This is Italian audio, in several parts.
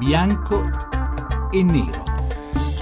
bianco e nero.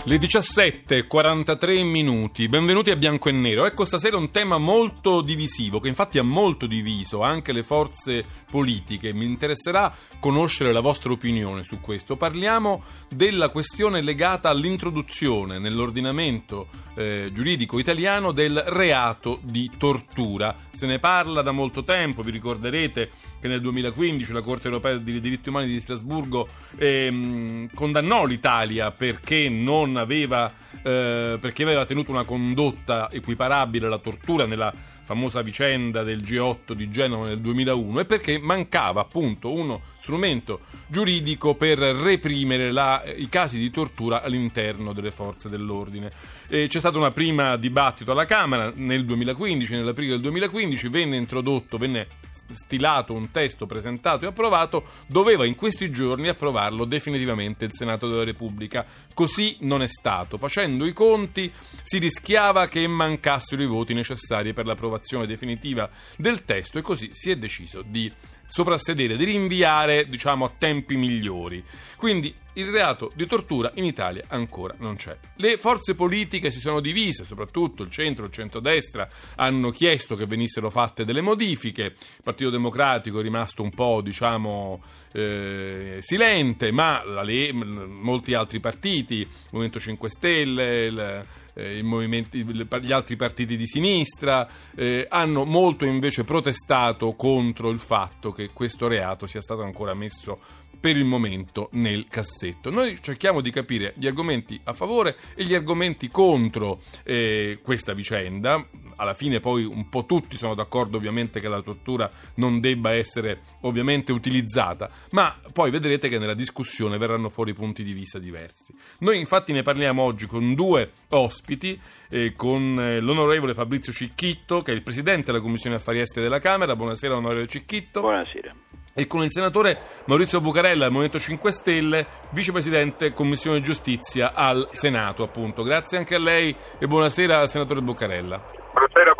Le 17.43 minuti, benvenuti a Bianco e Nero. Ecco stasera un tema molto divisivo, che infatti ha molto diviso anche le forze politiche. Mi interesserà conoscere la vostra opinione su questo. Parliamo della questione legata all'introduzione nell'ordinamento eh, giuridico italiano del reato di tortura. Se ne parla da molto tempo, vi ricorderete che nel 2015 la Corte europea dei diritti umani di Strasburgo ehm, condannò l'Italia perché non aveva, eh, perché aveva tenuto una condotta equiparabile alla tortura nella famosa vicenda del G8 di Genova nel 2001 e perché mancava appunto uno strumento giuridico per reprimere la, i casi di tortura all'interno delle forze dell'ordine. E c'è stato un prima dibattito alla Camera nel 2015, nell'aprile del 2015 venne introdotto, venne stilato un testo presentato e approvato, doveva in questi giorni approvarlo definitivamente il Senato della Repubblica. Così non è stato. Facendo i conti si rischiava che mancassero i voti necessari per l'approvazione l'approvazione definitiva del testo e così si è deciso di soprassedere, di rinviare diciamo, a tempi migliori. Quindi il reato di tortura in Italia ancora non c'è. Le forze politiche si sono divise, soprattutto il centro e il centrodestra hanno chiesto che venissero fatte delle modifiche. Il Partito Democratico è rimasto un po', diciamo, eh, silente, ma le, molti altri partiti, il Movimento 5 Stelle, il, eh, gli altri partiti di sinistra eh, hanno molto invece protestato contro il fatto che questo reato sia stato ancora messo per il momento nel cassetto. Noi cerchiamo di capire gli argomenti a favore e gli argomenti contro eh, questa vicenda. Alla fine poi un po' tutti sono d'accordo ovviamente che la tortura non debba essere ovviamente utilizzata, ma poi vedrete che nella discussione verranno fuori punti di vista diversi. Noi infatti ne parliamo oggi con due ospiti, eh, con eh, l'onorevole Fabrizio Cicchitto che è il presidente della Commissione Affari Esteri della Camera. Buonasera onorevole Cicchitto. Buonasera e con il senatore Maurizio Bucarella del Movimento 5 Stelle, vicepresidente Commissione Giustizia al Senato, appunto. Grazie anche a lei e buonasera senatore Bucarella.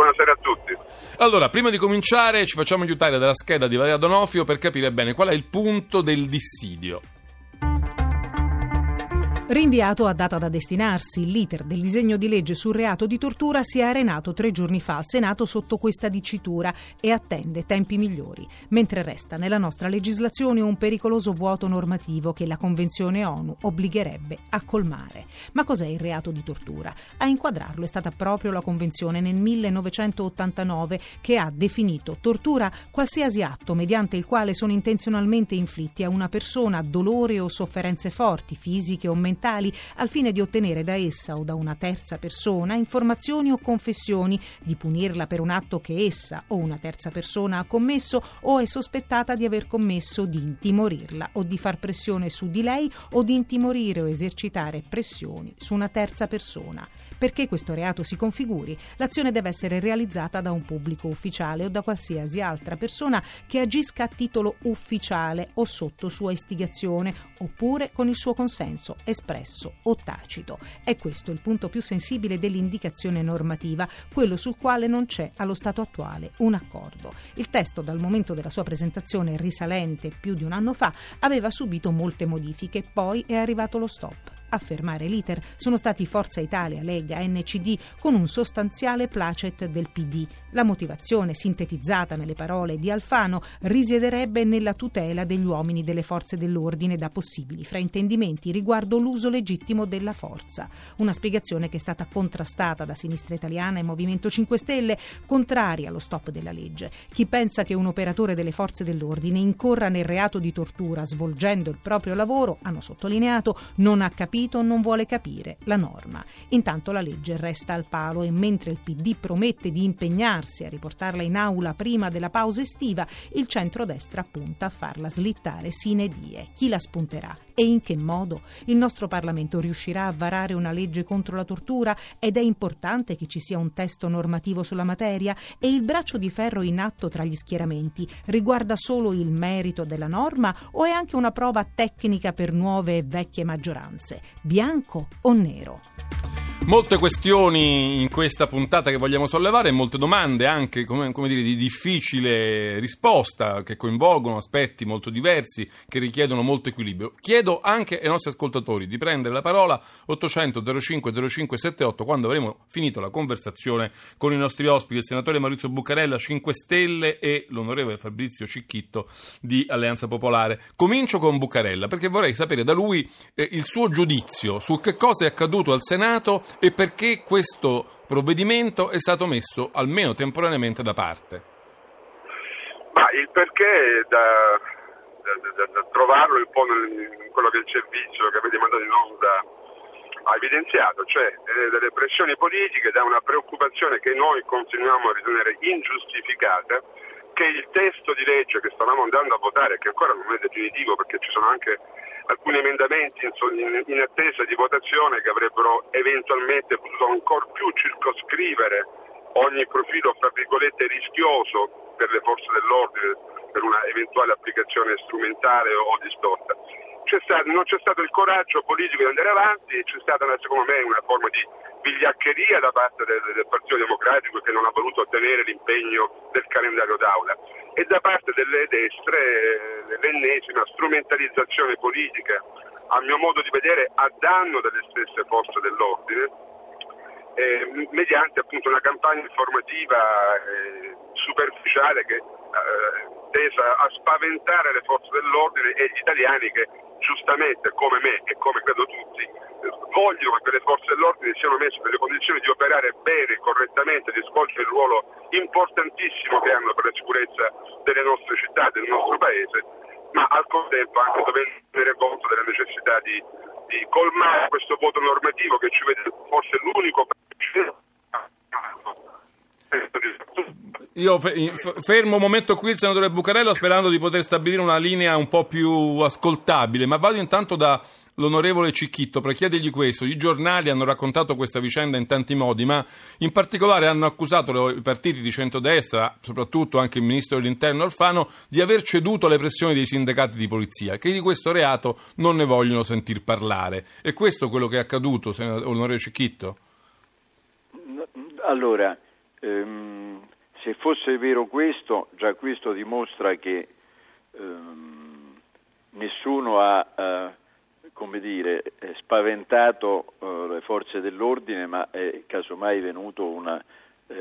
Buonasera, a tutti. Allora, prima di cominciare ci facciamo aiutare dalla scheda di Valeria Donofio per capire bene qual è il punto del dissidio. Rinviato a data da destinarsi, l'iter del disegno di legge sul reato di tortura si è arenato tre giorni fa al Senato sotto questa dicitura e attende tempi migliori, mentre resta nella nostra legislazione un pericoloso vuoto normativo che la Convenzione ONU obbligherebbe a colmare. Ma cos'è il reato di tortura? A inquadrarlo è stata proprio la Convenzione nel 1989 che ha definito tortura qualsiasi atto mediante il quale sono intenzionalmente inflitti a una persona dolore o sofferenze forti, fisiche o mentali fondamentali al fine di ottenere da essa o da una terza persona informazioni o confessioni, di punirla per un atto che essa o una terza persona ha commesso o è sospettata di aver commesso, di intimorirla o di far pressione su di lei o di intimorire o esercitare pressioni su una terza persona. Perché questo reato si configuri, l'azione deve essere realizzata da un pubblico ufficiale o da qualsiasi altra persona che agisca a titolo ufficiale o sotto sua istigazione, oppure con il suo consenso espresso o tacito. È questo il punto più sensibile dell'indicazione normativa, quello sul quale non c'è allo stato attuale un accordo. Il testo dal momento della sua presentazione risalente più di un anno fa aveva subito molte modifiche, poi è arrivato lo stop. A fermare l'iter sono stati Forza Italia, Lega, NCD con un sostanziale placet del PD. La motivazione, sintetizzata nelle parole di Alfano, risiederebbe nella tutela degli uomini delle forze dell'ordine da possibili fraintendimenti riguardo l'uso legittimo della forza. Una spiegazione che è stata contrastata da Sinistra Italiana e Movimento 5 Stelle, contraria allo stop della legge. Chi pensa che un operatore delle forze dell'ordine incorra nel reato di tortura svolgendo il proprio lavoro, hanno sottolineato, non ha capito capito o non vuole capire la norma. Intanto la legge resta al palo e mentre il PD promette di impegnarsi a riportarla in aula prima della pausa estiva, il centrodestra punta a farla slittare sine die. Chi la spunterà e in che modo? Il nostro Parlamento riuscirà a varare una legge contro la tortura ed è importante che ci sia un testo normativo sulla materia e il braccio di ferro in atto tra gli schieramenti riguarda solo il merito della norma o è anche una prova tecnica per nuove e vecchie maggioranze? bianco o nero. Molte questioni in questa puntata che vogliamo sollevare molte domande anche come, come dire, di difficile risposta che coinvolgono aspetti molto diversi, che richiedono molto equilibrio. Chiedo anche ai nostri ascoltatori di prendere la parola 800 05 05 78 quando avremo finito la conversazione con i nostri ospiti, il senatore Maurizio Buccarella 5 Stelle e l'onorevole Fabrizio Cicchitto di Alleanza Popolare. Comincio con Buccarella perché vorrei sapere da lui eh, il suo giudizio su che cosa è accaduto al Senato e perché questo provvedimento è stato messo almeno temporaneamente da parte. Ma il perché da, da, da, da trovarlo un po' nel, in quello che il servizio che avete mandato in onda ha evidenziato, cioè eh, delle pressioni politiche da una preoccupazione che noi continuiamo a ritenere ingiustificata che il testo di legge che stavamo andando a votare, che ancora non è definitivo perché ci sono anche alcuni emendamenti in attesa di votazione che avrebbero eventualmente potuto ancora più circoscrivere ogni profilo fra virgolette rischioso per le forze dell'ordine per una eventuale applicazione strumentale o distorta. C'è stato, non c'è stato il coraggio politico di andare avanti, c'è stata secondo me una forma di vigliaccheria da parte del, del Partito Democratico che non ha voluto ottenere l'impegno del calendario d'aula. E da parte delle destre eh, l'ennesima strumentalizzazione politica, a mio modo di vedere, a danno delle stesse forze dell'ordine, eh, mediante appunto una campagna informativa eh, superficiale che eh, tesa a spaventare le forze dell'ordine e gli italiani che giustamente come me e come credo tutti vogliono che le forze dell'ordine siano messe nelle condizioni di operare bene, correttamente, di svolgere il ruolo importantissimo che hanno per la sicurezza delle nostre città, del nostro paese, ma al contempo anche dover tenere conto della necessità di, di colmare questo vuoto normativo che ci vede forse l'unico io fermo un momento qui il senatore Bucarello sperando di poter stabilire una linea un po' più ascoltabile, ma vado intanto da l'onorevole Cicchitto per chiedergli questo. I giornali hanno raccontato questa vicenda in tanti modi, ma in particolare hanno accusato i partiti di centrodestra, soprattutto anche il ministro dell'interno Alfano, di aver ceduto alle pressioni dei sindacati di polizia, che di questo reato non ne vogliono sentir parlare. E questo è quello che è accaduto, onorevole Cicchitto? Allora, ehm, se fosse vero questo, già questo dimostra che ehm, nessuno ha... Eh, come dire, spaventato uh, le forze dell'ordine, ma è casomai una, eh,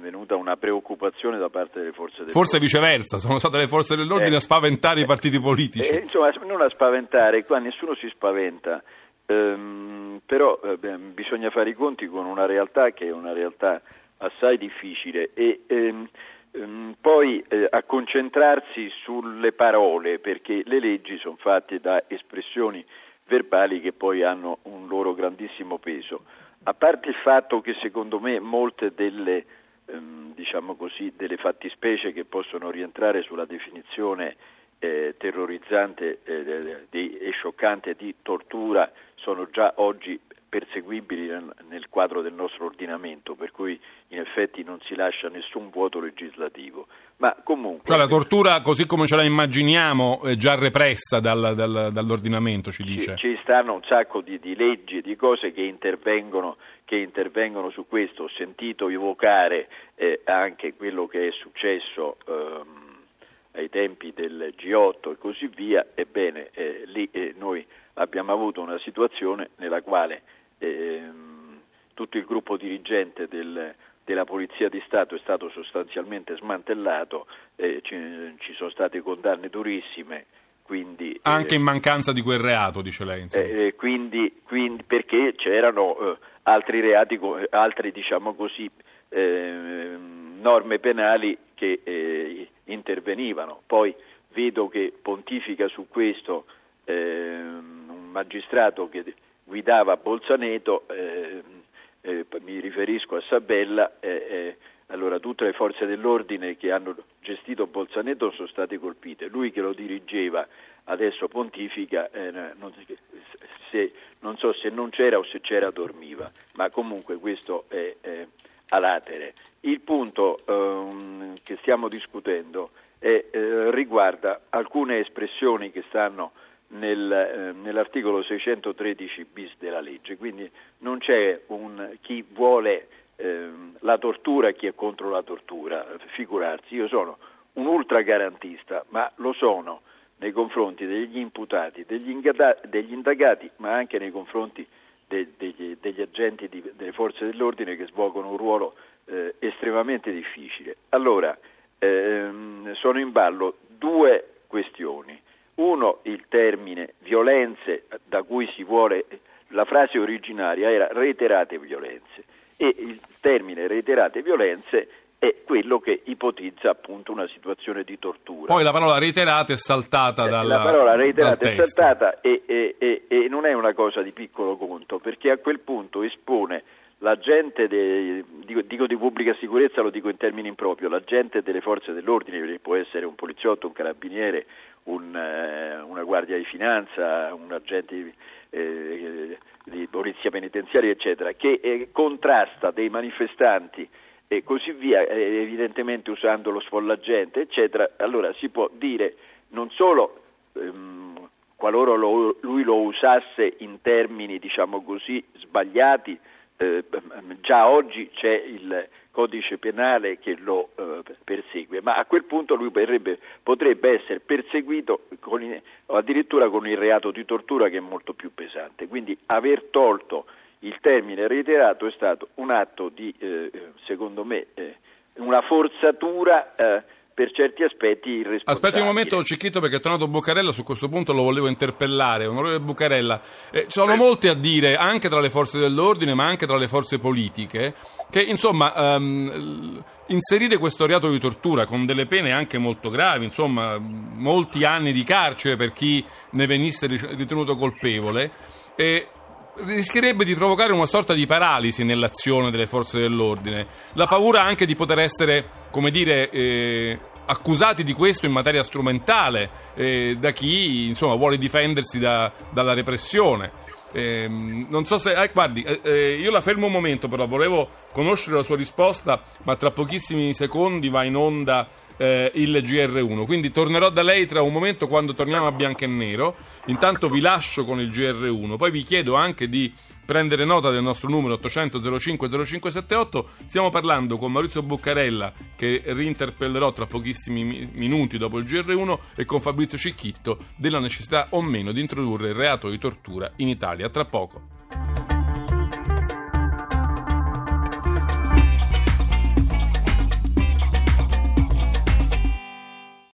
venuta una preoccupazione da parte delle forze dell'ordine. Forse viceversa, sono state le forze dell'ordine eh, a spaventare eh, i partiti politici. Eh, insomma, non a spaventare, qua nessuno si spaventa, ehm, però beh, bisogna fare i conti con una realtà che è una realtà assai difficile e ehm, ehm, poi eh, a concentrarsi sulle parole perché le leggi sono fatte da espressioni verbali che poi hanno un loro grandissimo peso. A parte il fatto che secondo me molte delle, ehm, diciamo così, delle fattispecie che possono rientrare sulla definizione eh, terrorizzante eh, di, e scioccante di tortura sono già oggi perseguibili nel quadro del nostro ordinamento, per cui in effetti non si lascia nessun vuoto legislativo. Ma comunque... Cioè la tortura, così come ce la immaginiamo, è già repressa dal, dal, dall'ordinamento, ci dice? Ci, ci stanno un sacco di, di leggi, di cose che intervengono, che intervengono, su questo. Ho sentito evocare eh, anche quello che è successo... Ehm, ai tempi del G8 e così via, ebbene eh, lì eh, noi abbiamo avuto una situazione nella quale ehm, tutto il gruppo dirigente del, della Polizia di Stato è stato sostanzialmente smantellato, eh, ci, ci, sono state condanne durissime. Quindi, Anche eh, in mancanza di quel reato, dice lei. Eh, eh, quindi, quindi, perché c'erano eh, altri reati, altre diciamo così, ehm, norme penali che intervenivano. Poi vedo che pontifica su questo ehm, un magistrato che guidava Bolzaneto, eh, eh, mi riferisco a Sabella, eh, eh, allora tutte le forze dell'ordine che hanno gestito Bolzaneto sono state colpite, lui che lo dirigeva adesso pontifica, eh, non, se, non, so se non c'era o se c'era dormiva, ma comunque questo è, è a latere. Il punto ehm, che stiamo discutendo è, eh, riguarda alcune espressioni che stanno nel, eh, nell'articolo 613 bis della legge, quindi non c'è un, chi vuole eh, la tortura e chi è contro la tortura, figurarsi, io sono un ultragarantista, ma lo sono nei confronti degli imputati, degli, ingata, degli indagati, ma anche nei confronti de, degli, degli, agenti di, delle forze dell'ordine che svolgono un ruolo eh, estremamente difficile. Allora, ehm, sono in ballo due questioni. Uno, il termine violenze da cui si vuole, la frase originaria era reiterate violenze e il termine reiterate violenze è quello che ipotizza appunto una situazione di tortura. Poi la parola reiterata è saltata dalla La parola reiterata è saltata e, e, e, e, non è una cosa di piccolo conto, perché a quel punto espone l'agente, de, dico, dico, di pubblica sicurezza, lo dico in termini improprio, l'agente delle forze dell'ordine, che può essere un poliziotto, un carabiniere, un, eh, una guardia di finanza, un agente eh, di polizia penitenziaria, eccetera, che eh, contrasta dei manifestanti e così via, eh, evidentemente usando lo sfollagente, eccetera, allora si può dire non solo ehm, qualora lo, lui lo usasse in termini, diciamo così, sbagliati, eh, già oggi c'è il codice penale che lo eh, persegue, ma a quel punto lui potrebbe, potrebbe essere perseguito con, addirittura con il reato di tortura che è molto più pesante. Quindi aver tolto il termine reiterato è stato un atto di, eh, secondo me, eh, una forzatura eh, per certi aspetti irresponsabile. Aspetti un momento Cicchito perché è tornato Bucarella, su questo punto lo volevo interpellare. Onorevole Bucarella, eh, sono molti a dire, anche tra le forze dell'ordine ma anche tra le forze politiche, che insomma um, inserire questo reato di tortura con delle pene anche molto gravi, insomma molti anni di carcere per chi ne venisse ritenuto colpevole, eh, rischierebbe di provocare una sorta di paralisi nell'azione delle forze dell'ordine. La paura anche di poter essere, come dire, eh, accusati di questo in materia strumentale eh, da chi insomma, vuole difendersi da, dalla repressione. Eh, non so se. Eh, guardi, eh, eh, io la fermo un momento, però volevo conoscere la sua risposta, ma tra pochissimi secondi va in onda eh, il GR1. Quindi tornerò da lei tra un momento quando torniamo a bianco e nero. Intanto vi lascio con il GR1, poi vi chiedo anche di prendere nota del nostro numero 800 05 0578. Stiamo parlando con Maurizio Buccarella, che rinterpellerò tra pochissimi minuti dopo il GR1, e con Fabrizio Cicchitto della necessità o meno di introdurre il reato di tortura in Italia. Tra poco.